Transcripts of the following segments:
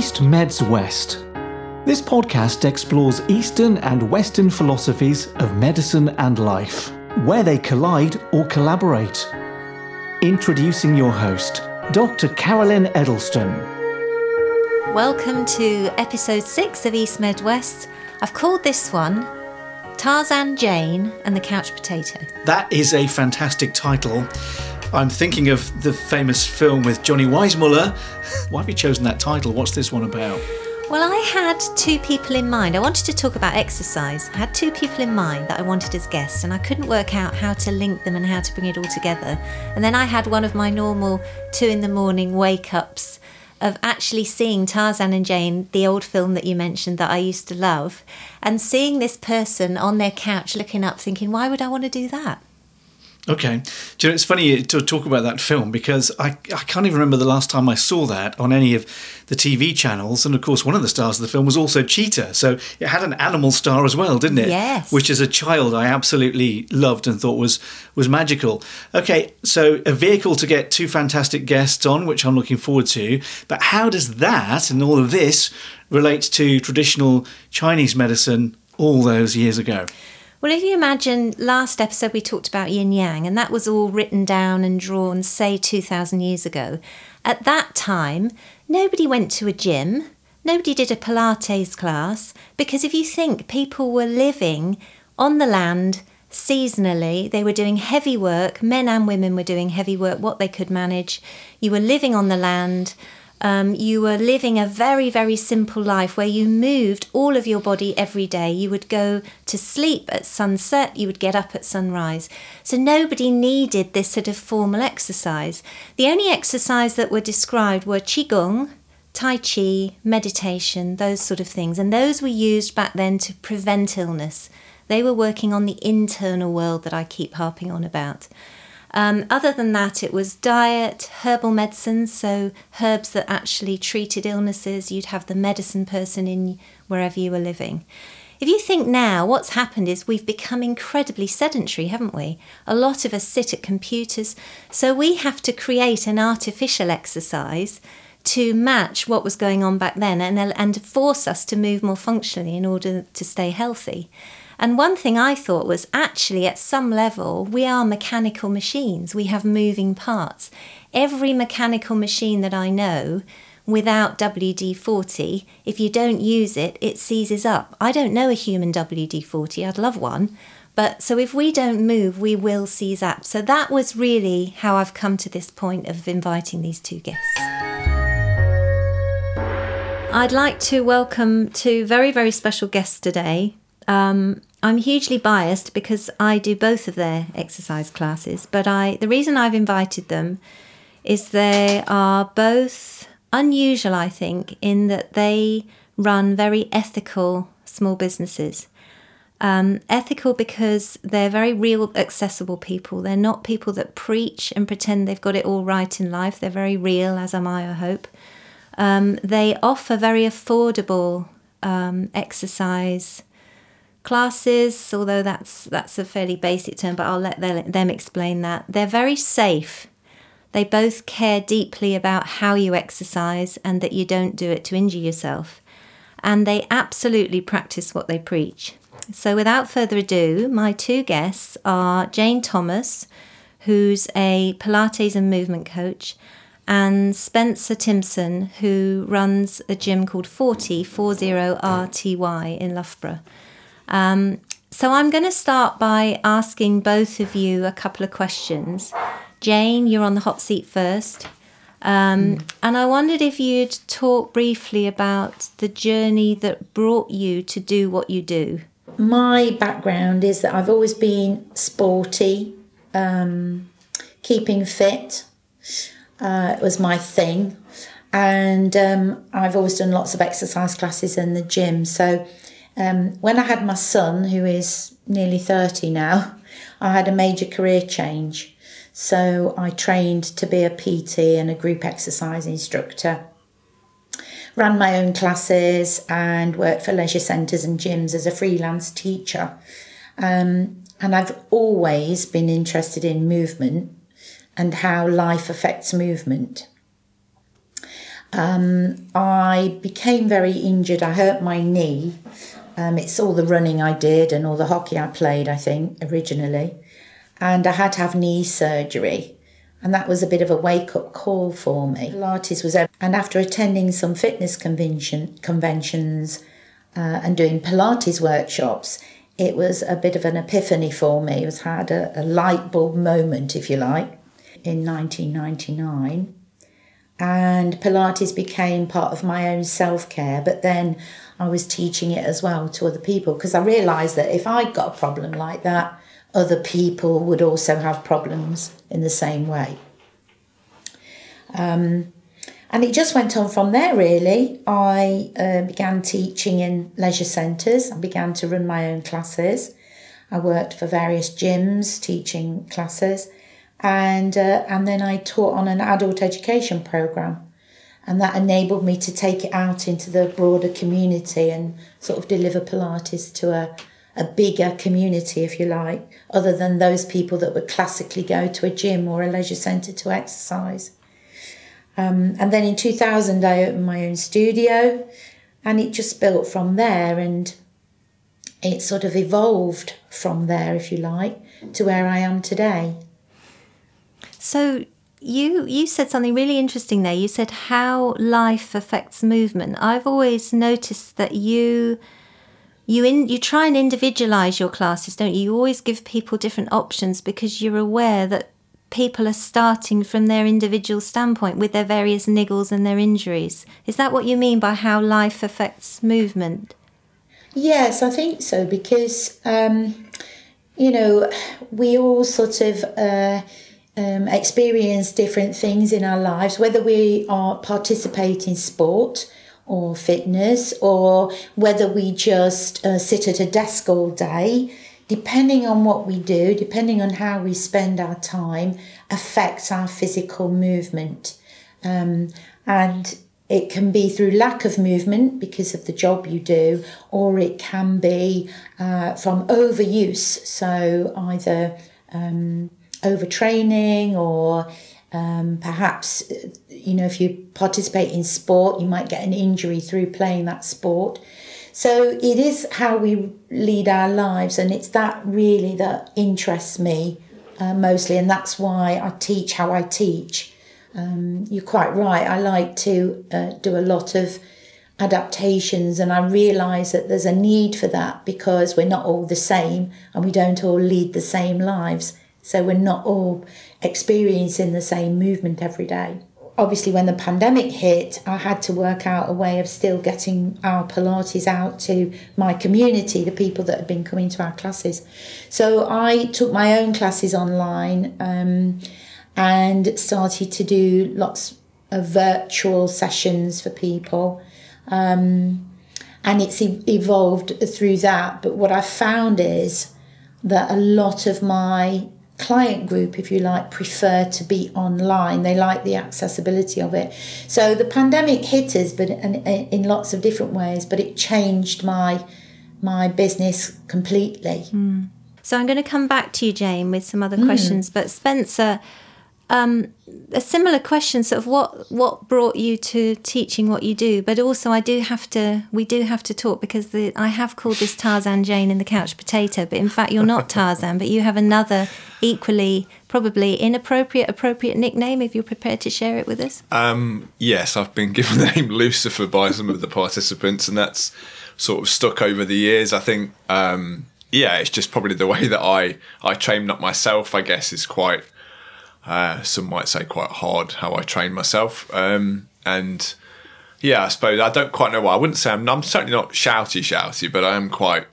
East Meds West. This podcast explores Eastern and Western philosophies of medicine and life, where they collide or collaborate. Introducing your host, Dr. Carolyn Edelston. Welcome to episode six of East Med West. I've called this one Tarzan Jane and the Couch Potato. That is a fantastic title. I'm thinking of the famous film with Johnny Weissmuller. Why have you chosen that title? What's this one about? Well, I had two people in mind. I wanted to talk about exercise. I had two people in mind that I wanted as guests, and I couldn't work out how to link them and how to bring it all together. And then I had one of my normal two in the morning wake ups of actually seeing Tarzan and Jane, the old film that you mentioned that I used to love, and seeing this person on their couch looking up, thinking, why would I want to do that? Okay. Do you know, it's funny to talk about that film because I, I can't even remember the last time I saw that on any of the TV channels. And of course, one of the stars of the film was also Cheetah. So it had an animal star as well, didn't it? Yes. Which as a child I absolutely loved and thought was, was magical. Okay, so a vehicle to get two fantastic guests on, which I'm looking forward to. But how does that and all of this relate to traditional Chinese medicine all those years ago? Well, if you imagine last episode we talked about yin yang, and that was all written down and drawn, say, 2,000 years ago. At that time, nobody went to a gym, nobody did a Pilates class, because if you think people were living on the land seasonally, they were doing heavy work, men and women were doing heavy work, what they could manage. You were living on the land um, you were living a very, very simple life where you moved all of your body every day. You would go to sleep at sunset, you would get up at sunrise. So nobody needed this sort of formal exercise. The only exercise that were described were Qigong, Tai Chi, meditation, those sort of things. And those were used back then to prevent illness. They were working on the internal world that I keep harping on about. Um, other than that, it was diet, herbal medicines, so herbs that actually treated illnesses. You'd have the medicine person in wherever you were living. If you think now, what's happened is we've become incredibly sedentary, haven't we? A lot of us sit at computers, so we have to create an artificial exercise to match what was going on back then and, and force us to move more functionally in order to stay healthy. And one thing I thought was actually, at some level, we are mechanical machines. We have moving parts. Every mechanical machine that I know without WD 40, if you don't use it, it seizes up. I don't know a human WD 40, I'd love one. But so if we don't move, we will seize up. So that was really how I've come to this point of inviting these two guests. I'd like to welcome two very, very special guests today. Um, I'm hugely biased because I do both of their exercise classes, but I the reason I've invited them is they are both unusual, I think, in that they run very ethical small businesses. Um, ethical because they're very real, accessible people. They're not people that preach and pretend they've got it all right in life. They're very real, as am I, I hope. Um, they offer very affordable um, exercise classes, although that's that's a fairly basic term, but I'll let them explain that. They're very safe. They both care deeply about how you exercise and that you don't do it to injure yourself. And they absolutely practice what they preach. So, without further ado, my two guests are Jane Thomas, who's a Pilates and movement coach, and Spencer Timson, who runs a gym called 40, 40RTY in Loughborough. Um, so I'm going to start by asking both of you a couple of questions. Jane, you're on the hot seat first. Um, mm. And I wondered if you'd talk briefly about the journey that brought you to do what you do. My background is that I've always been sporty, um, keeping fit uh, was my thing. And um, I've always done lots of exercise classes in the gym. So um, when I had my son, who is nearly 30 now, I had a major career change. So I trained to be a PT and a group exercise instructor. Ran my own classes and worked for leisure centres and gyms as a freelance teacher. Um, and I've always been interested in movement and how life affects movement. um, I became very injured. I hurt my knee. Um, it's all the running I did and all the hockey I played, I think, originally. And I had to have knee surgery. And that was a bit of a wake up call for me. Pilates was, and after attending some fitness convention, conventions uh, and doing Pilates workshops, it was a bit of an epiphany for me. It was had a, a light bulb moment, if you like, in 1999 and Pilates became part of my own self care. But then I was teaching it as well to other people because I realised that if I got a problem like that, other people would also have problems in the same way. Um, and it just went on from there, really. I uh, began teaching in leisure centres, I began to run my own classes. I worked for various gyms teaching classes and uh, and then I taught on an adult education program, and that enabled me to take it out into the broader community and sort of deliver Pilates to a a bigger community, if you like, other than those people that would classically go to a gym or a leisure centre to exercise. Um, and then in 2000, I opened my own studio, and it just built from there, and it sort of evolved from there, if you like, to where I am today. So you you said something really interesting there. You said how life affects movement. I've always noticed that you you in you try and individualize your classes, don't you? You always give people different options because you're aware that people are starting from their individual standpoint with their various niggles and their injuries. Is that what you mean by how life affects movement? Yes, I think so because um, you know we all sort of. Uh, um, experience different things in our lives, whether we are participate in sport or fitness, or whether we just uh, sit at a desk all day. Depending on what we do, depending on how we spend our time, affects our physical movement. Um, and it can be through lack of movement because of the job you do, or it can be uh, from overuse. So, either um, overtraining or um, perhaps you know if you participate in sport you might get an injury through playing that sport. So it is how we lead our lives and it's that really that interests me uh, mostly and that's why i teach how i teach. Um, you're quite right i like to uh, do a lot of adaptations and i realize that there's a need for that because we're not all the same and we don't all lead the same lives so we're not all experiencing the same movement every day. Obviously, when the pandemic hit, I had to work out a way of still getting our Pilates out to my community, the people that had been coming to our classes. So I took my own classes online um, and started to do lots of virtual sessions for people. Um, and it's evolved through that. But what I found is that a lot of my client group, if you like, prefer to be online. They like the accessibility of it. So the pandemic hit us, but in, in lots of different ways. But it changed my my business completely. Mm. So I'm going to come back to you, Jane, with some other mm. questions. But Spencer, um, a similar question sort of what what brought you to teaching what you do? But also i do have to we do have to talk because the, i have called this tarzan jane in the couch potato but in fact you're not tarzan but you have another equally probably inappropriate appropriate nickname if you're prepared to share it with us. Um, yes i've been given the name lucifer by some of the participants and that's sort of stuck over the years. I think um, yeah it's just probably the way that i i trained up myself i guess is quite uh, some might say quite hard how I train myself. Um, and yeah, I suppose I don't quite know why. I wouldn't say I'm, I'm certainly not shouty shouty, but I am quite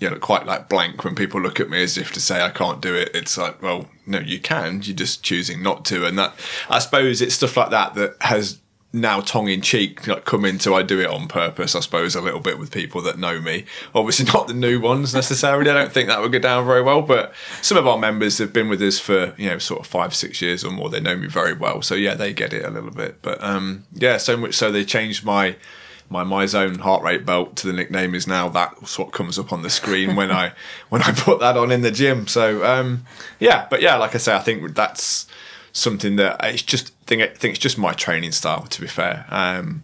you know quite like blank when people look at me as if to say I can't do it. It's like, well, no, you can. You're just choosing not to, and that I suppose it's stuff like that that has now tongue in cheek like come into I do it on purpose I suppose a little bit with people that know me. Obviously not the new ones necessarily I don't think that would go down very well but some of our members have been with us for you know sort of five six years or more. They know me very well so yeah they get it a little bit. But um yeah so much so they changed my my MyZone heart rate belt to the nickname is now that's what comes up on the screen when I when I put that on in the gym. So um yeah but yeah like I say I think that's something that it's just think I think it's just my training style. To be fair, um,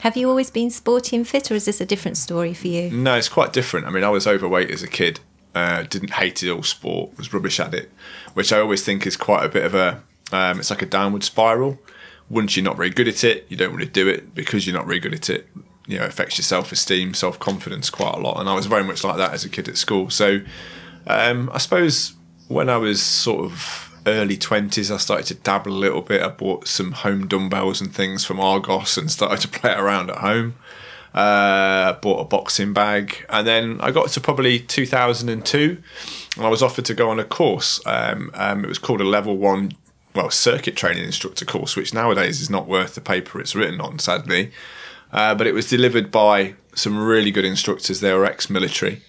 Have you always been sporty and fit, or is this a different story for you? no, it's quite different. I mean, I was overweight as a kid. Uh, didn't hate it all sport. Was rubbish at it, which I always think is quite a bit of a. Um, it's like a downward spiral. Once you're not very good at it, you don't want to do it because you're not very good at it. You know, it affects your self esteem, self confidence quite a lot. And I was very much like that as a kid at school. So um, I suppose when I was sort of early 20s, I started to dabble a little bit. I bought some home dumbbells and things from Argos and started to play around at home. Uh, bought a boxing bag. And then I got to probably 2002 and I was offered to go on a course. Um, um, it was called a level one, well, circuit training instructor course, which nowadays is not worth the paper it's written on, sadly. Uh, but it was delivered by some really good instructors. They were ex military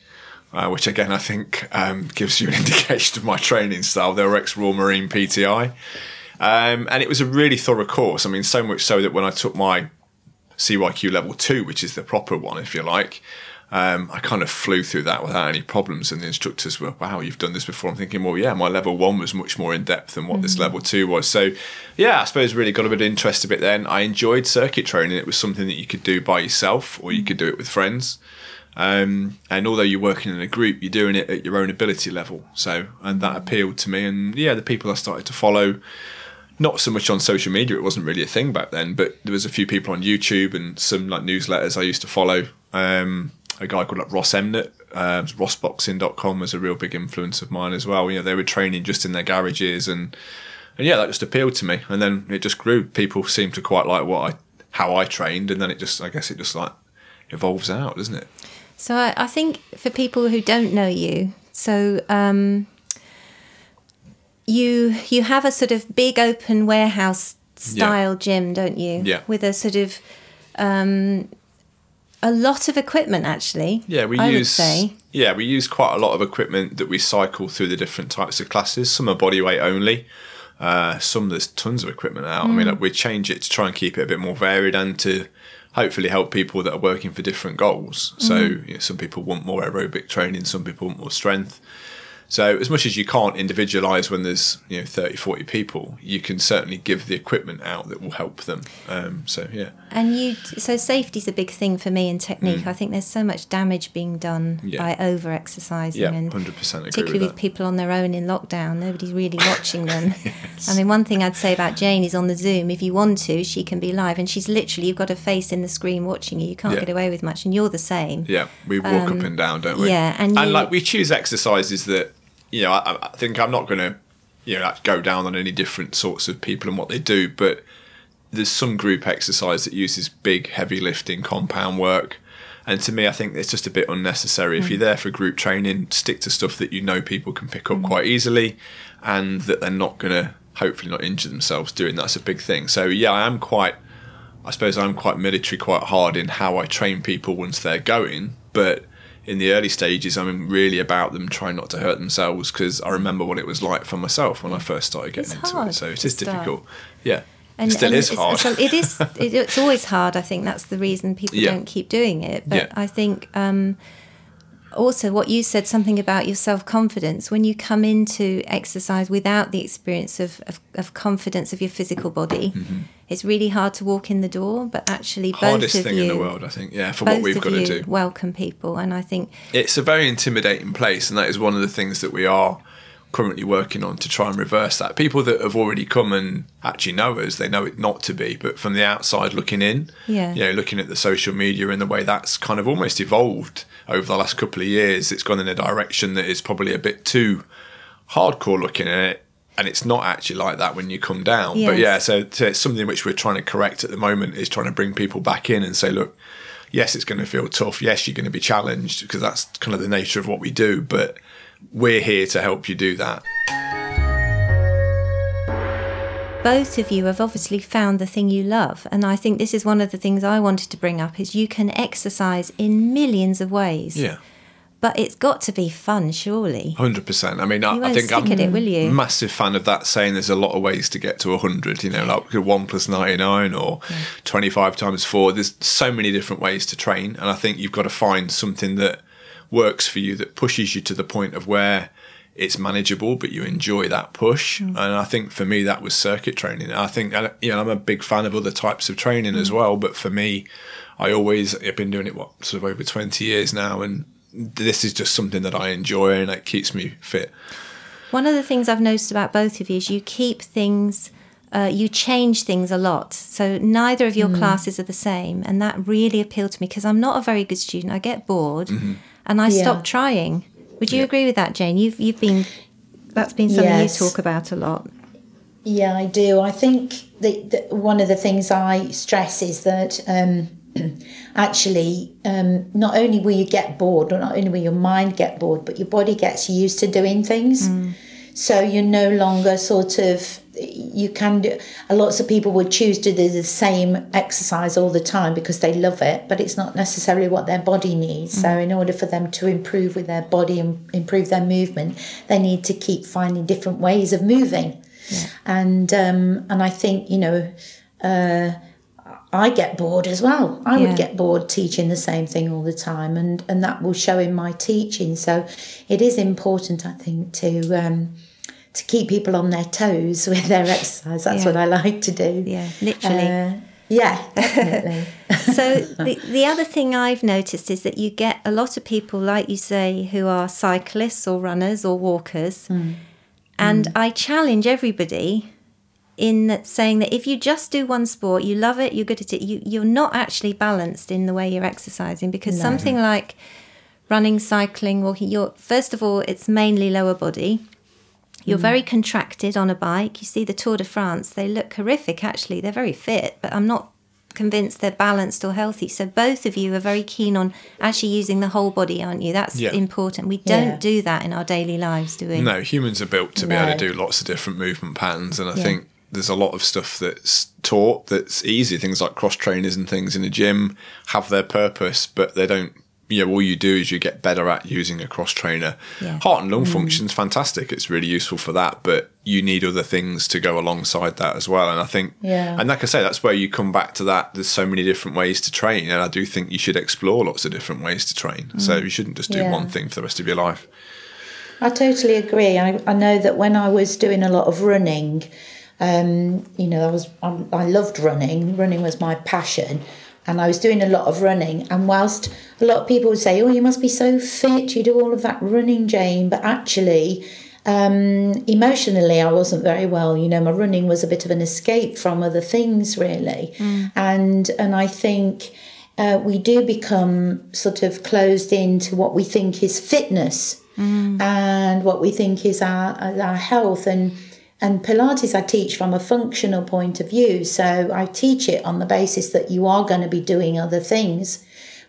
uh, which again I think um, gives you an indication of my training style. They were ex Royal Marine PTI, um, and it was a really thorough course. I mean, so much so that when I took my CYQ level two, which is the proper one, if you like. Um, I kind of flew through that without any problems, and the instructors were, "Wow, you've done this before." I'm thinking, "Well, yeah, my level one was much more in depth than what mm-hmm. this level two was." So, yeah, I suppose really got a bit of interest a bit then. I enjoyed circuit training; it was something that you could do by yourself, or you could do it with friends. Um, and although you're working in a group, you're doing it at your own ability level. So, and that appealed to me. And yeah, the people I started to follow, not so much on social media, it wasn't really a thing back then, but there was a few people on YouTube and some like newsletters I used to follow. Um, a guy called like Ross Enamait, uh, rossboxing.com was a real big influence of mine as well. You know, they were training just in their garages and, and yeah, that just appealed to me. And then it just grew. People seemed to quite like what I, how I trained. And then it just, I guess it just like evolves out, doesn't it? So I, I think for people who don't know you, so um, you you have a sort of big open warehouse style yeah. gym, don't you? Yeah. With a sort of um, a lot of equipment, actually. Yeah, we I use. Yeah, we use quite a lot of equipment that we cycle through the different types of classes. Some are body weight only. Uh, some there's tons of equipment out. Mm. I mean, mm. we change it to try and keep it a bit more varied and to hopefully help people that are working for different goals. So mm-hmm. you know, some people want more aerobic training, some people want more strength. So as much as you can't individualize when there's you know 30, 40 people, you can certainly give the equipment out that will help them. Um, so yeah. And you so safety's a big thing for me in technique. Mm. I think there's so much damage being done yeah. by over exercising yeah, and 100% particularly with, with people on their own in lockdown. Nobody's really watching them. yes. I mean one thing I'd say about Jane is on the Zoom, if you want to, she can be live and she's literally you've got a face in the screen watching you. You can't yeah. get away with much and you're the same. Yeah. We walk um, up and down, don't we? Yeah. And, and you, like we choose exercises that you know, I, I think I'm not going to, you know, go down on any different sorts of people and what they do, but there's some group exercise that uses big, heavy lifting, compound work. And to me, I think it's just a bit unnecessary. Mm. If you're there for group training, stick to stuff that you know people can pick up mm. quite easily and that they're not going to hopefully not injure themselves doing that's a big thing. So, yeah, I am quite, I suppose I'm quite military, quite hard in how I train people once they're going. But in the early stages, I'm really about them trying not to hurt themselves because I remember what it was like for myself when I first started getting it's into it. So it is start. difficult. Yeah. And, it still and is hard. It's, it is. It's always hard. I think that's the reason people yeah. don't keep doing it. But yeah. I think um, also what you said something about your self confidence when you come into exercise without the experience of, of, of confidence of your physical body. Mm-hmm. It's really hard to walk in the door, but actually, hardest both of thing you, in the world, I think. Yeah, for what we've got to do, welcome people, and I think it's a very intimidating place, and that is one of the things that we are currently working on to try and reverse that. People that have already come and actually know us, they know it not to be, but from the outside looking in, yeah, you know, looking at the social media and the way that's kind of almost evolved over the last couple of years, it's gone in a direction that is probably a bit too hardcore looking at it. And it's not actually like that when you come down. Yes. But yeah, so, so it's something which we're trying to correct at the moment is trying to bring people back in and say, look, yes, it's going to feel tough. Yes, you're going to be challenged because that's kind of the nature of what we do. But we're here to help you do that. Both of you have obviously found the thing you love, and I think this is one of the things I wanted to bring up is you can exercise in millions of ways. Yeah. But it's got to be fun, surely. Hundred percent. I mean, I, I, think I'm it, will you? massive fan of that saying. There's a lot of ways to get to hundred. You know, like one plus ninety nine or yeah. twenty five times four. There's so many different ways to train, and I think you've got to find something that works for you that pushes you to the point of where it's manageable, but you enjoy that push. Mm. And I think for me, that was circuit training. I think, you know, I'm a big fan of other types of training as mm. well. But for me, I always, I've been doing it, what, sort of over 20 years now. And this is just something that I enjoy and it keeps me fit. One of the things I've noticed about both of you is you keep things, uh, you change things a lot. So neither of your classes are the same. And that really appealed to me because I'm not a very good student. I get bored and I Yeah. stop trying. Would you agree with that, Jane? You've, you've been, that's been something Yes. you talk about a lot. Yeah, I do. I think that, that one of the things I stress is that um, actually, um, not only will you get bored, or not only will your mind get bored, but your body gets used to doing things. So you're no longer sort of you can do. Lots of people would choose to do the same exercise all the time because they love it, but it's not necessarily what their body needs. So in order for them to improve with their body and improve their movement, they need to keep finding different ways of moving and um, and I think you know uh, I get bored as well. I Yeah. would get bored teaching the same thing all the time, and and that will show in my teaching. So it is important, I think, to um, to keep people on their toes with their exercise. That's Yeah. what I like to do. Yeah, literally. Uh, yeah, definitely. so the, the other thing I've noticed is that you get a lot of people, like you say, who are cyclists or runners or walkers. And I challenge everybody in that saying that if you just do one sport, you love it, you're good at it, you, you're not actually balanced in the way you're exercising because something like running, cycling, walking, you're first of all, it's mainly lower body. You're mm. very contracted on a bike. You see the Tour de France, they look horrific actually. They're very fit, but I'm not convinced they're balanced or healthy. So both of you are very keen on actually using the whole body, aren't you? That's Yeah. important. We don't Yeah. do that in our daily lives, do we? No, humans are built to be able to do lots of different movement patterns, and I Yeah. think there's a lot of stuff that's taught that's easy. Things like cross trainers and things in a gym have their purpose, but they don't. You know, all you do is you get better at using a cross trainer. Yeah. Heart and lung mm. function's fantastic. It's really useful for that, but you need other things to go alongside that as well. And I think, Yeah. and like I say, that's where you come back to that. There's so many different ways to train, and I do think you should explore lots of different ways to train. Mm. So you shouldn't just do Yeah. one thing for the rest of your life. I totally agree. I, I know that when I was doing a lot of running, um, you know, I was I, I loved running. Running was my passion, and I was doing a lot of running. And whilst a lot of people would say, "Oh, you must be so fit, you do all of that running, Jane," but actually. Um, emotionally, I wasn't very well. You know, my running was a bit of an escape from other things, really, and and I think uh, we do become sort of closed into what we think is fitness and what we think is our our health and and Pilates I teach from a functional point of view. So I teach it on the basis that you are going to be doing other things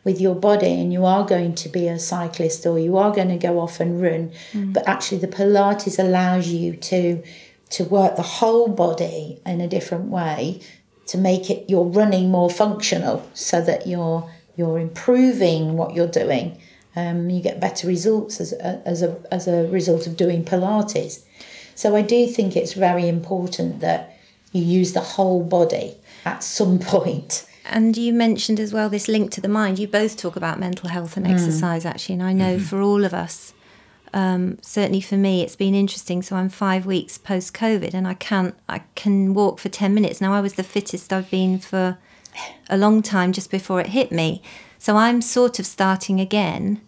with your body and you are going to be a cyclist or you are going to go off and run. But actually the Pilates allows you to to work the whole body in a different way to make it your running more functional so that you're you're improving what you're doing um, you get better results as as a as a result of doing Pilates. So I do think it's very important that you use the whole body at some point. And you mentioned as well this link to the mind. You both talk about mental health and exercise, actually. And I know for all of us, um, certainly for me, it's been interesting. So I'm five weeks post COVID, and I can't. I can walk for ten minutes now. I was the fittest I've been for a long time just before it hit me. So I'm sort of starting again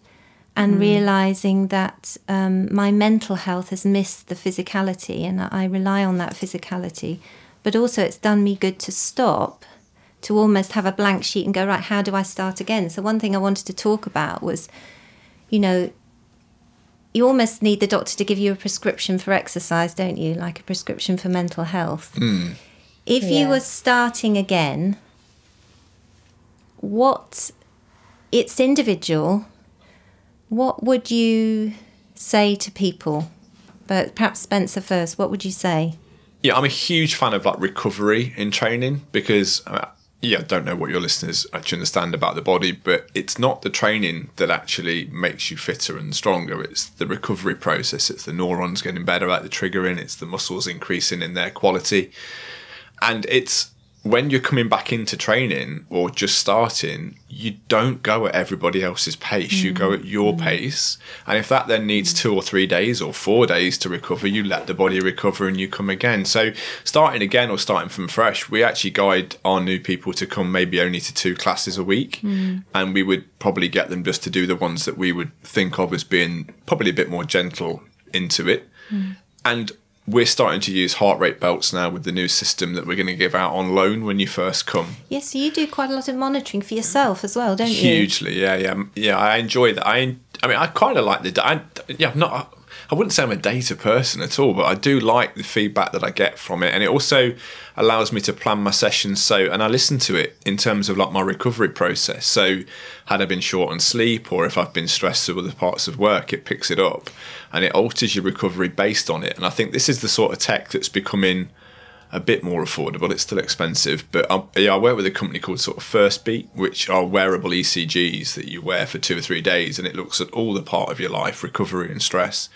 and realizing that um, my mental health has missed the physicality and I rely on that physicality. But also, it's done me good to stop, to almost have a blank sheet and go, right, how do I start again? So, one thing I wanted to talk about was, you know, you almost need the doctor to give you a prescription for exercise, don't you? Like a prescription for mental health. If you were starting again, what it's individual, what would you say to people? But perhaps Spencer first, what would you say? Yeah, I'm a huge fan of like recovery in training because uh, yeah, I don't know what your listeners actually understand about the body, but it's not the training that actually makes you fitter and stronger. It's the recovery process. It's the neurons getting better at the triggering. It's the muscles increasing in their quality, and it's when you're coming back into training or just starting, you don't go at everybody else's pace. You go at mm. your mm. pace. And if that then needs two or three days or four days to recover, you let the body recover and you come again. So, starting again or starting from fresh, we actually guide our new people to come maybe only to two classes a week. Mm. And we would probably get them just to do the ones that we would think of as being probably a bit more gentle into it. And we're starting to use heart rate belts now with the new system that we're going to give out on loan when you first come. Yes, so you do quite a lot of monitoring for yourself as well, don't you? Hugely, yeah, yeah, yeah. I enjoy that. I, I mean, I kind of like the. I, yeah, I'm not. I wouldn't say I'm a data person at all, but I do like the feedback that I get from it, and it also allows me to plan my sessions. So, and I listen to it in terms of like my recovery process. So, had I been short on sleep, or if I've been stressed with other parts of work, it picks it up, and it alters your recovery based on it. And I think this is the sort of tech that's becoming a bit more affordable. It's still expensive, but um, yeah, I work with a company called sort of Firstbeat, which are wearable ECGs that you wear for two or three days, and it looks at all the part of your life, recovery and stress.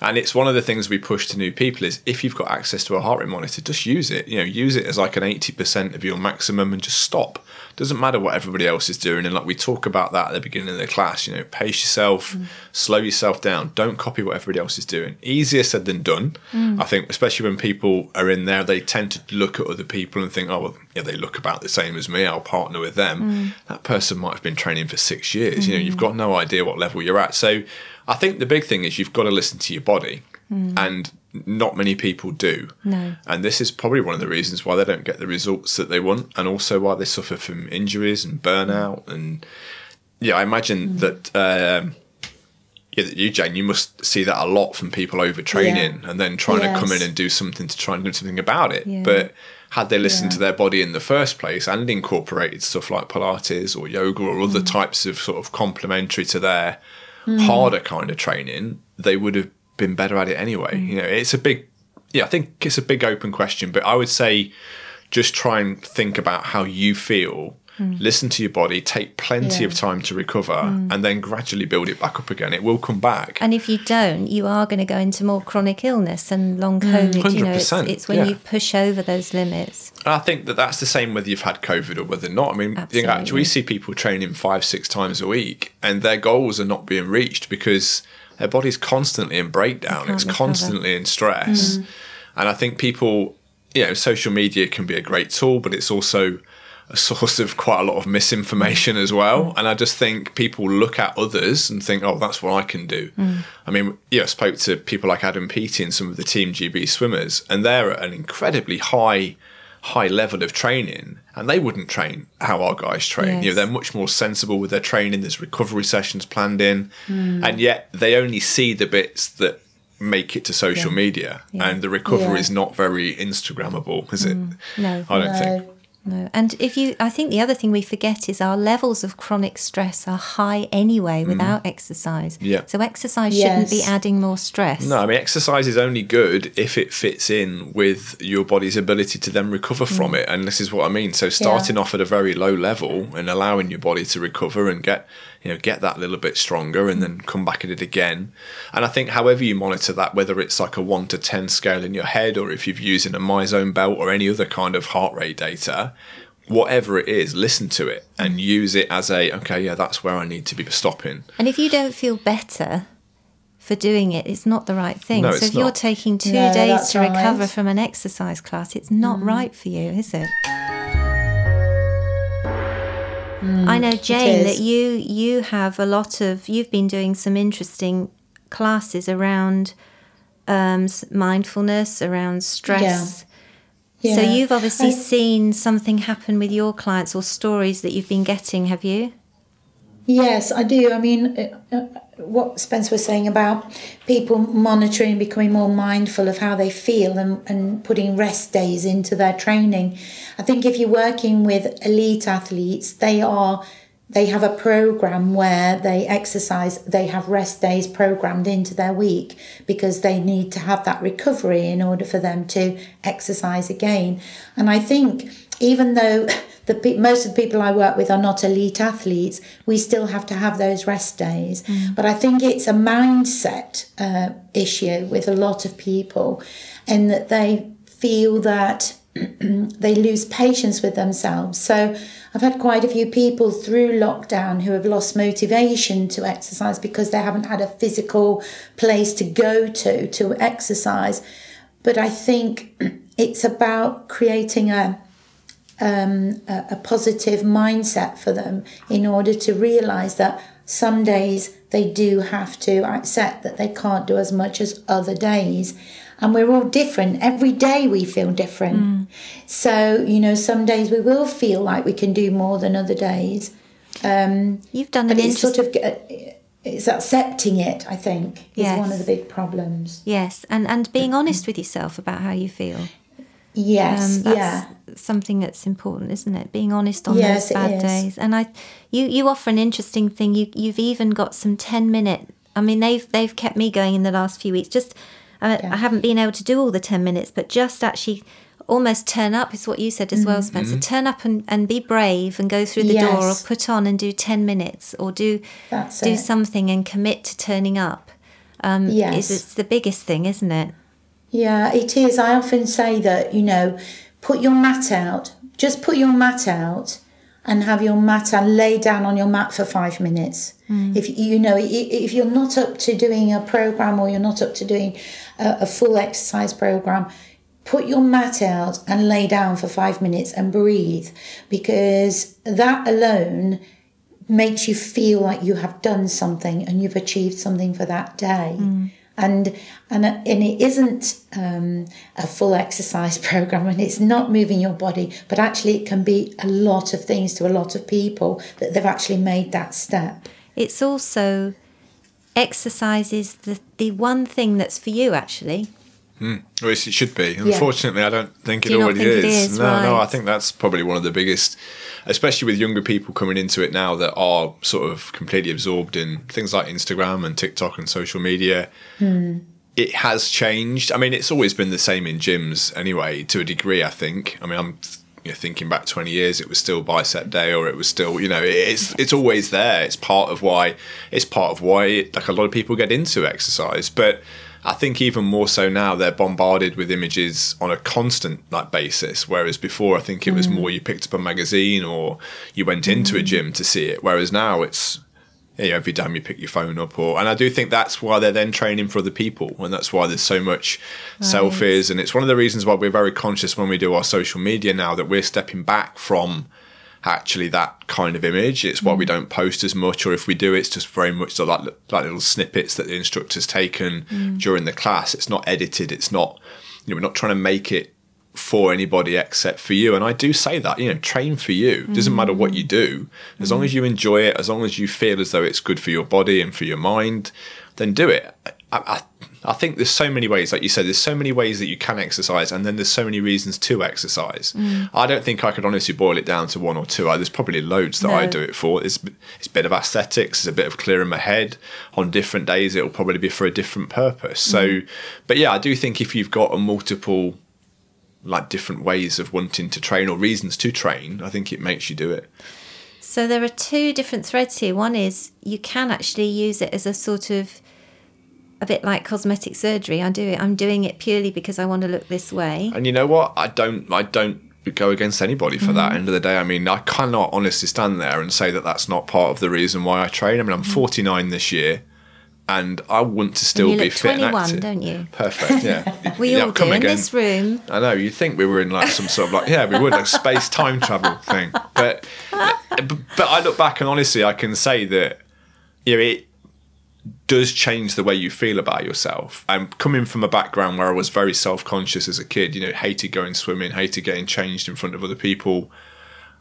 And it's one of the things we push to new people is if you've got access to a heart rate monitor, just use it. You know, use it as like an eighty percent of your maximum, and just stop. Doesn't matter what everybody else is doing. And like we talk about that at the beginning of the class, you know, pace yourself, mm. slow yourself down. Don't copy what everybody else is doing. Easier said than done. Mm. I think, especially when people are in there, they tend to look at other people and think, oh, well, yeah, they look about the same as me. I'll partner with them. Mm. That person might have been training for six years. You know, you've got no idea what level you're at. So I think the big thing is you've got to listen to your body. And not many people do. No. And this is probably one of the reasons why they don't get the results that they want, and also why they suffer from injuries and burnout. And yeah, I imagine that. Um, yeah, you, Jane, you must see that a lot from people overtraining and then trying to come in and do something to try and do something about it. Yeah. But had they listened Yeah. to their body in the first place and incorporated stuff like Pilates or yoga or other Mm. types of sort of complementary to their Mm. harder kind of training, they would have been better at it anyway. Mm. You know, it's a big, yeah, I think it's a big open question, but I would say just try and think about how you feel. Mm. Listen to your body, take plenty Yeah. of time to recover, mm. and then gradually build it back up again. It will come back. And if you don't, you are going to go into more chronic illness and long mm. COVID. You know, it's, 100%, it's when yeah. you push over those limits. And I think that that's the same whether you've had COVID or whether or not. I mean, you know, actually, we see people training five, six times a week, and their goals are not being reached because their body's constantly in breakdown. It's recover. constantly in stress, and I think people, you know, social media can be a great tool, but it's also a source of quite a lot of misinformation as well. Mm. And I just think people look at others and think, oh, that's what I can do. Mm. I mean, yeah, I spoke to people like Adam Peaty and some of the Team GB swimmers, and they're at an incredibly high high level of training and they wouldn't train how our guys train. You know they're much more sensible with their training. There's recovery sessions planned in. Mm. And yet they only see the bits that make it to social media and the recovery Yeah. is not very instagrammable is it? No. i don't No. think No. And if you, I think the other thing we forget is our levels of chronic stress are high anyway without exercise. Mm. Yeah. So exercise shouldn't be adding more stress. No, I mean exercise is only good if it fits in with your body's ability to then recover Mm. from it, and this is what I mean. So starting off at a very low level and allowing your body to recover and get you know get that little bit stronger, and then come back at it again. And I think however you monitor that, whether it's like a one to ten scale in your head, or if you're using a MyZone belt or any other kind of heart rate data. Whatever it is, listen to it Mm. and use it as a okay, yeah, that's where I need to be stopping. And if you don't feel better for doing it, it's not the right thing. No, so it's if you're taking two No, days to recover right. from an exercise class, it's not right for you, is it? I know, Jane, that you you have a lot of you've been doing some interesting classes around um, mindfulness, around stress. So Yeah. you've obviously I- seen something happen with your clients or stories that you've been getting, have you? Yes, I do. I mean, uh, uh, what Spence was saying about people monitoring, becoming more mindful of how they feel and, and putting rest days into their training. I think if you're working with elite athletes, they are they have a program where they exercise they have rest days programmed into their week because they need to have that recovery in order for them to exercise again and i think even though the pe- most of the people i work with are not elite athletes we still have to have those rest days but i think it's a mindset uh, issue with a lot of people in that they feel that they lose patience with themselves. So I've had quite a few people through lockdown who have lost motivation to exercise because they haven't had a physical place to go to to exercise. But I think it's about creating a um, a, a positive mindset for them in order to realize that some days they do have to accept that they can't do as much as other days and we're all different every day we feel different mm. so you know some days we will feel like we can do more than other days um, you've done an it's sort of uh, it's accepting it i think is Yes. one of the big problems yes, and and being honest with yourself about how you feel. Yes Um, that's yeah something that's important, isn't it? Being honest on Yes, those bad days. And I, you, you offer an interesting thing. You, you've even got some ten minute. I mean, they've they've kept me going in the last few weeks. Just, uh, Yeah. I haven't been able to do all the ten minutes, but just actually almost turn up is what you said as well, Mm-hmm. Spencer. Turn up and, and be brave and go through the door, or put on and do ten minutes, or do That's do it. something and commit to turning up. Um, Yes. is it's the biggest thing, isn't it? Yeah, it is. I often say that, you know, put your mat out, just put your mat out and have your mat and lay down on your mat for five minutes. Mm. If you know, if you're not up to doing a program or you're not up to doing a, a full exercise program, put your mat out and lay down for five minutes and breathe because that alone makes you feel like you have done something and you've achieved something for that day. Mm. And and and it isn't um, a full exercise program, and it's not moving your body, but actually it can be a lot of things to a lot of people that they've actually made that step. It's also exercises the, the one thing that's for you actually. Hmm. Or it should be. Unfortunately, I don't think it Do already think it is. is? No, no. I think that's probably one of the biggest, especially with younger people coming into it now that are sort of completely absorbed in things like Instagram and TikTok and social media. Hmm. It has changed. I mean, it's always been the same in gyms anyway, to a degree. I think. I mean, I'm you know, thinking back 20 years, it was still bicep day, or it was still, you know, it's it's always there. It's part of why it's part of why like a lot of people get into exercise, but. I think even more so now they're bombarded with images on a constant like basis. Whereas before, I think it was more mm. you picked up a magazine or you went into a mm. gym to see it. Whereas now it's you know, every time you pick your phone up or and I do think that's why they're then training for other people and that's why there's so much selfies and it's one of the reasons why we're very conscious when we do our social media now that we're stepping back from actually that kind of image it's why we mm. don't post as much or if we do it's just very much the like, like little snippets that the instructor's taken mm. during the class it's not edited it's not you know we're not trying to make it for anybody except for you. And I do say that, you know, train for you. Doesn't matter what you mm. do. As long as you enjoy it, as long as you feel as though it's good for your body and for your mind, then do it. I, I, think there's so many ways, like you said, there's so many ways that you can exercise, and then there's so many reasons to exercise. Mm. I don't think I could honestly boil it down to one or two. I, there's probably loads that I do it for. It's, it's a bit of aesthetics, it's a bit of clearing my head. On different days, it'll probably be for a different purpose. So, mm. but yeah, I do think if you've got a multiple like different ways of wanting to train or reasons to train, I think it makes you do it. So there are two different threads here. One is you can actually use it as a sort of a bit like cosmetic surgery. I do it. I'm doing it purely because I want to look this way. And you know what? I don't. I don't go against anybody for that. Mm. End of the day, I mean, I cannot honestly stand there and say that that's not part of the reason why I train. I mean, I'm mm. 49 this year, and I want to still you be fit and 21, active. don't you? Perfect. Yeah. We yeah, all come do in again. this room. I know. You'd think we were in like some sort of like yeah, we would like space time travel thing. But but but I look back and honestly, I can say that you know it does change the way you feel about yourself. I'm coming from a background where I was very self conscious as a kid. You know, hated going swimming, hated getting changed in front of other people.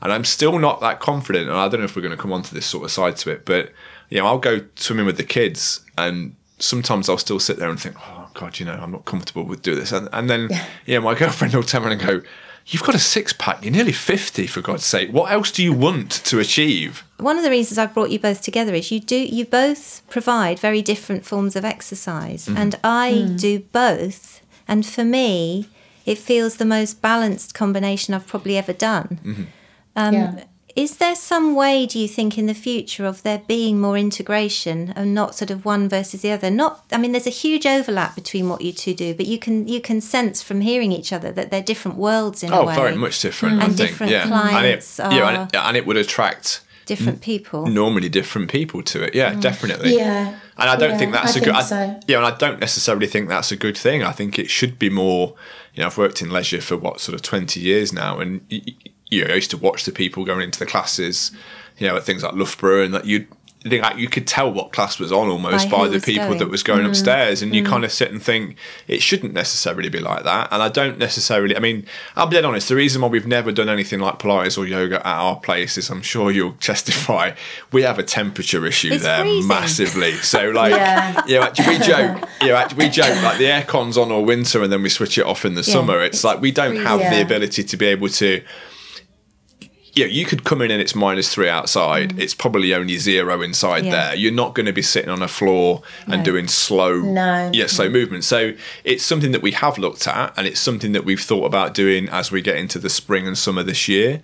And I'm still not that confident. And I don't know if we're going to come on to this sort of side to it, but you know, I'll go swimming with the kids and sometimes I'll still sit there and think, oh God, you know, I'm not comfortable with doing this. And, and then, yeah. my girlfriend will turn around and go, you've got a six pack. You're nearly 50 for God's sake. What else do you want to achieve? One of the reasons I've brought you both together is you do you both provide very different forms of exercise, mm. and I mm. do both. And for me, it feels the most balanced combination I've probably ever done. Mm-hmm. Um, yeah. Is there some way, do you think, in the future of there being more integration and not sort of one versus the other? Not, I mean, there's a huge overlap between what you two do, but you can you can sense from hearing each other that they're different worlds in a way. Oh, way. very much different. I And think. different yeah. clients and it, yeah, and it, and it would attract different people. normally different people to it. Yeah, mm. definitely. Yeah. And I don't Yeah, think that's I a good. think I- so. Yeah, and I don't necessarily think that's a good thing. I think it should be more. You know, I've worked in leisure for what sort of twenty years now, and y- y- you know, I used to watch the people going into the classes. You know, at things like Loughborough, and that you. Think like you could tell what class was on almost By by, the people going. that was going mm. upstairs, and you mm. kind of sit and think it shouldn't necessarily be like that. And I don't necessarily. I mean, I'll be dead honest. The reason why we've never done anything like Pilates or yoga at our place is, I'm sure you'll testify, we have a temperature issue It's there freezing. massively. So like, Yeah. you know, actually, we joke. You know, actually, we joke like the aircon's on all winter and then we switch it off in the summer. It's, it's like we don't have the ability to be able to. Yeah, you could come in and it's minus three outside. It's probably only zero inside Mm. Yeah. there. You're not going to be sitting on a floor and No. doing slow, No. yeah, slow movement. So it's something that we have looked at, and it's something that we've thought about doing as we get into the spring and summer this year.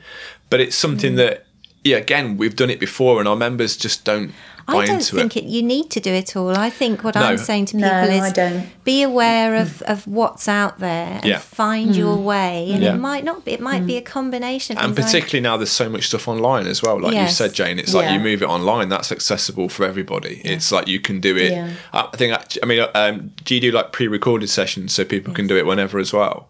But it's Mm. something that, yeah, again, we've done it before, and our members just don't I don't think it. it. you need to do it all. I think what No. I'm saying to No, people is I don't. be aware of, of what's out there and Yeah. find your way. And Yeah. it might not be. It might be a combination. of and things. I- particularly now there's so much stuff online as well like Yes. you said jane it's like you move it online that's accessible for everybody it's like you can do it Yeah. i think act- i mean um, do you do like pre-recorded sessions so people can do it whenever as well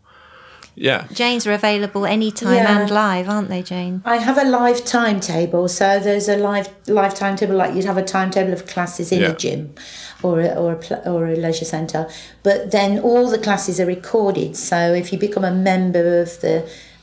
yeah Janes are available anytime Yeah. and live, aren't they, Jane? I have a live timetable, so there's a live live timetable like you'd have a timetable of classes in Yeah. a gym or a, or a pl- or a leisure centre. But then all the classes are recorded. So if you become a member of the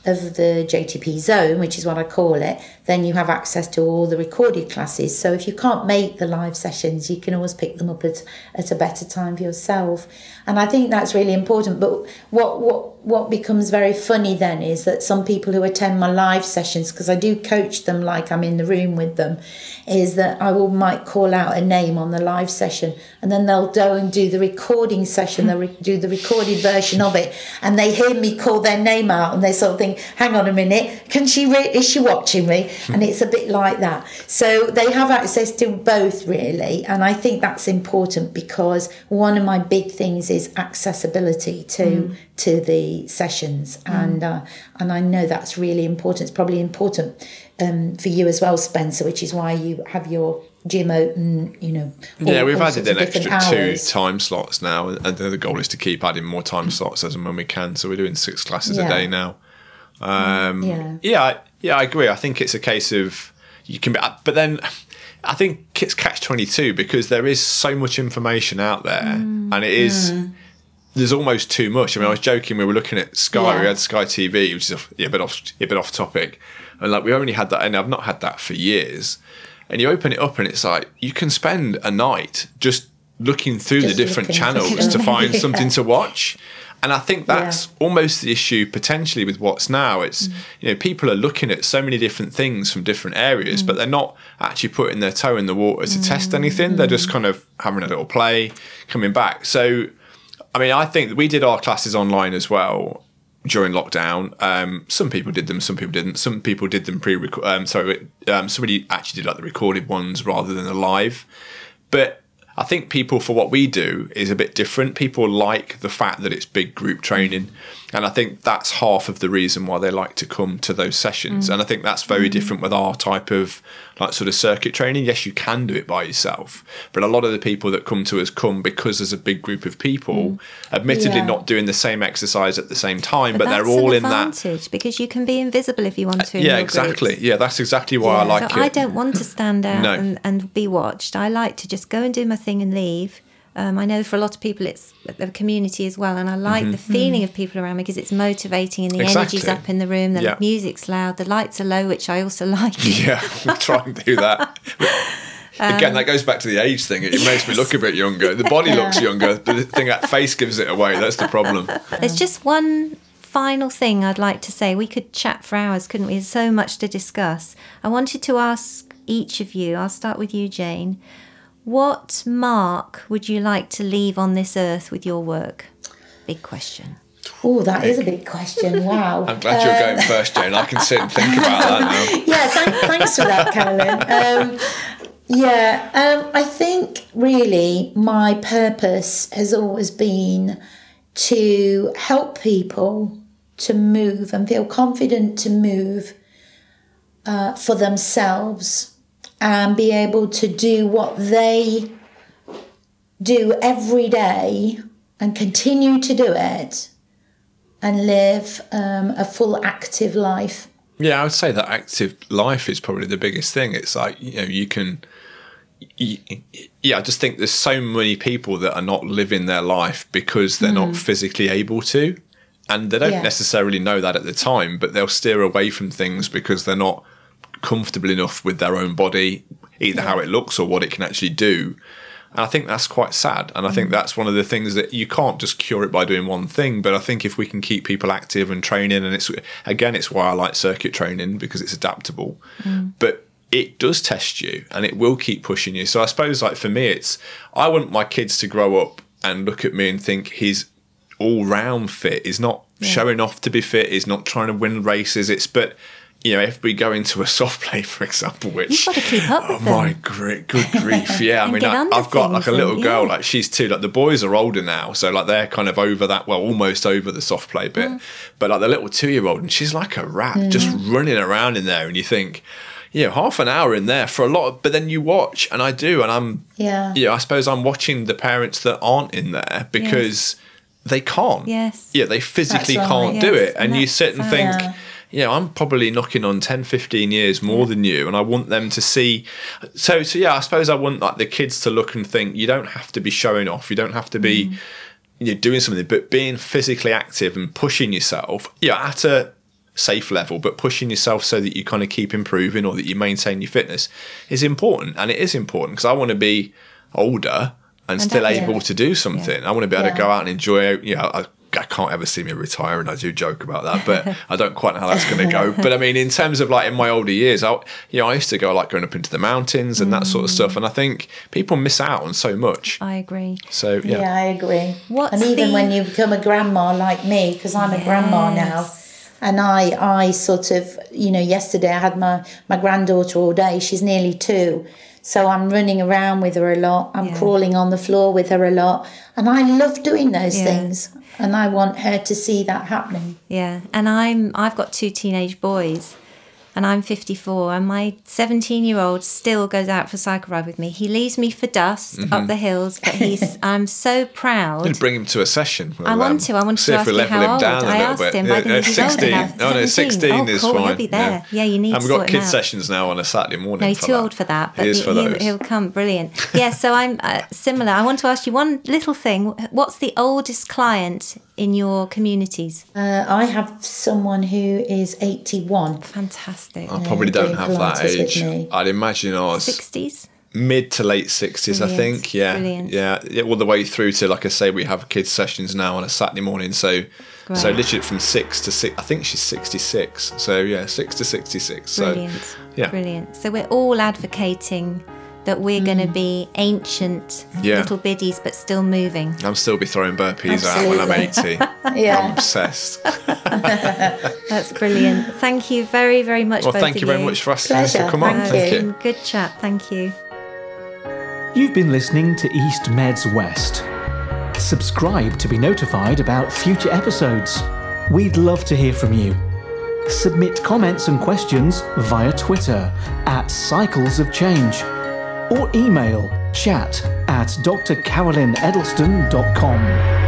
of the JTP zone, which is what I call it, then you have access to all the recorded classes. So if you can't make the live sessions, you can always pick them up at, at a better time for yourself. And I think that's really important. But what what what becomes very funny then is that some people who attend my live sessions, because I do coach them like I'm in the room with them, is that I will might call out a name on the live session, and then they'll go and do the recording session. They'll re- do the recorded version of it, and they hear me call their name out, and they sort of think, "Hang on a minute, can she? Re- is she watching me?" And it's a bit like that. So they have access to both really, and I think that's important because one of my big things is accessibility to to the sessions, and uh, and I know that's really important. It's probably important um, for you as well, Spencer, which is why you have your gym open. You know, all- yeah we've added an extra different two time slots now and and the goal is to keep adding more time slots as and when we can so we're doing six classes a day now um, Yeah. yeah, I- yeah, I agree. I think it's a case of you can be, but then I think it's catch twenty two because there is so much information out there, Mm. and it is there's almost too much. I mean, I was joking. We were looking at Sky. Yeah. We had Sky TV, which is off, yeah, a bit off, a bit off topic, and like we only had that, and I've not had that for years. And you open it up, and it's like you can spend a night just looking through Just the different channels to find something to watch. And I think that's Yeah. almost the issue potentially with what's now. It's Mm. you know people are looking at so many different things from different areas, Mm. but they're not actually putting their toe in the water to test anything. They're just kind of having a little play, coming back. So, I mean, I think we did our classes online as well during lockdown. Um, some people did them, some people didn't. Some people did them pre. Um, sorry, um, somebody actually did like the recorded ones rather than the live. But I think people, for what we do, is a bit different. People like the fact that it's big group training. And I think that's half of the reason why they like to come to those sessions. Mm. And I think that's very mm-hmm. different with our type of like sort of circuit training. Yes, you can do it by yourself, but a lot of the people that come to us come because there's a big group of people, mm. admittedly Yeah. not doing the same exercise at the same time, But, but, they're all in that. because you can be invisible if you want to. in Yeah, exactly. groups. Yeah, that's exactly why I like so it. I don't want to stand out No. and, and be watched. I like to just go and do my thing and leave. Um, I know for a lot of people it's the community as well, and I like the feeling of people around me because it's motivating and the Mm-hmm. Exactly. energy's up in the room, the Yeah. music's loud, the lights are low, which I also like. Yeah, we try and do that. Again, that goes back to the age thing. It makes me look a bit younger. The body looks younger. but The thing that face gives it away. That's the problem. There's just one final thing I'd like to say. We could chat for hours, couldn't we? There's so much to discuss. I wanted to ask each of you, I'll start with you, Jane. What mark would you like to leave on this earth with your work? Big question. Oh, that is a big question. Wow. I'm glad you're going first, Jane. I can sit and think about that now. yeah, thank, thanks for that, Carolyn. Um, yeah, um, I think really my purpose has always been to help people to move and feel confident to move uh, for themselves and be able to do what they do every day and continue to do it and live um, a full active life. Yeah, I would say that active life is probably the biggest thing. It's like you know you can. You, yeah, I just think there's so many people that are not living their life because they're not physically able to, and they don't Yeah. necessarily know that at the time, but they'll steer away from things because they're not comfortable enough with their own body, either how it looks or what it can actually do. And I think that's quite sad. And I think mm. that's one of the things that you can't just cure it by doing one thing. But I think if we can keep people active and training, and it's again, it's why I like circuit training because it's adaptable. Mm. But it does test you and it will keep pushing you. So I suppose, like for me, it's I want my kids to grow up and look at me and think he's all round fit. He's not showing off to be fit. He's not trying to win races. It's but you know if we go into a soft play, for example, which You've got to keep up with oh my great good grief, yeah. I mean, I, I've got like a little and- girl, yeah. like she's two. Like the boys are older now, so like they're kind of over that. Well, almost over the soft play bit, Mm. but like the little two year old, and she's like a rat, just running around in there, and you think. Yeah, half an hour in there for a lot of, but then you watch, and I do, and I'm, Yeah. yeah, I suppose I'm watching the parents that aren't in there because they can't. Yes. Yeah, they physically That's can't right. do it. And, and you sit and think, Yeah. Yeah, I'm probably knocking on 10, 15 years more than you. And I want them to see. So, so yeah, I suppose I want like the kids to look and think, you don't have to be showing off. You don't have to be, Mm. you know, doing something, but being physically active and pushing yourself, yeah, at a safe level, but pushing yourself so that you kind of keep improving or that you maintain your fitness is important. And it is important because I want to be older and, still able to do something. I want to be able to go out and enjoy, you know, I, I can't ever see me retire, and I do joke about that, but I don't quite know how that's going to go. But I mean, in terms of like in my older years, I, you know, I used to go like going up into the mountains and that sort of stuff, mm. and I think people miss out on so much. I agree. So yeah, Yeah, I agree. What's and even the- when you become a grandma like me, because I'm a grandma now, and I, I sort of, you know, yesterday I had my my granddaughter all day. She's nearly two, so I'm running around with her a lot. I'm Yeah. crawling on the floor with her a lot, and I love doing those Yeah. things. And I want her to see that happening. Yeah, and I'm I've got two teenage boys, and I'm 54, and my 17 year old still goes out for cycle ride with me. He leaves me for dust Mm-hmm. up the hills, but he's I'm so proud. I'd bring him to a session. I want to. I wanted see to if ask we level him old. down a I little asked bit. him, but I didn't Yeah, think he's old 16. enough. Oh no, 16 Oh, is cool, fine. he'll be there. Yeah, you need And we've got kids sessions now on a Saturday morning. No, he's too that. old for that, but He is he, for he, those. will come. Brilliant. Yeah, so I'm uh, similar. I want to ask you one little thing. What's the oldest client in your communities? Uh, I have someone who is 81. Fantastic. I probably don't have that Pilates with age. I'd imagine I was 60s? mid to late sixties, I think. Yeah, brilliant. yeah, yeah, all the way through to like I say, we have kids sessions now on a Saturday morning. So, so literally from six to six. I think she's sixty six. So yeah, six to sixty six. So Brilliant. yeah. Brilliant. So we're all advocating that we're going to mm. be ancient Yeah. little biddies, but still moving. I'm still be throwing burpees out when I'm Absolutely. eighty. I'm Yeah. obsessed. That's brilliant. Thank you very, very much. Well, both thank of you very much for asking us to come on. Thank Thank you. you. Good chat. Thank you. You've been listening to East Meds West. Subscribe to be notified about future episodes. We'd love to hear from you. Submit comments and questions via Twitter at Cycles of Change or email chat at drcarolinedelston.com.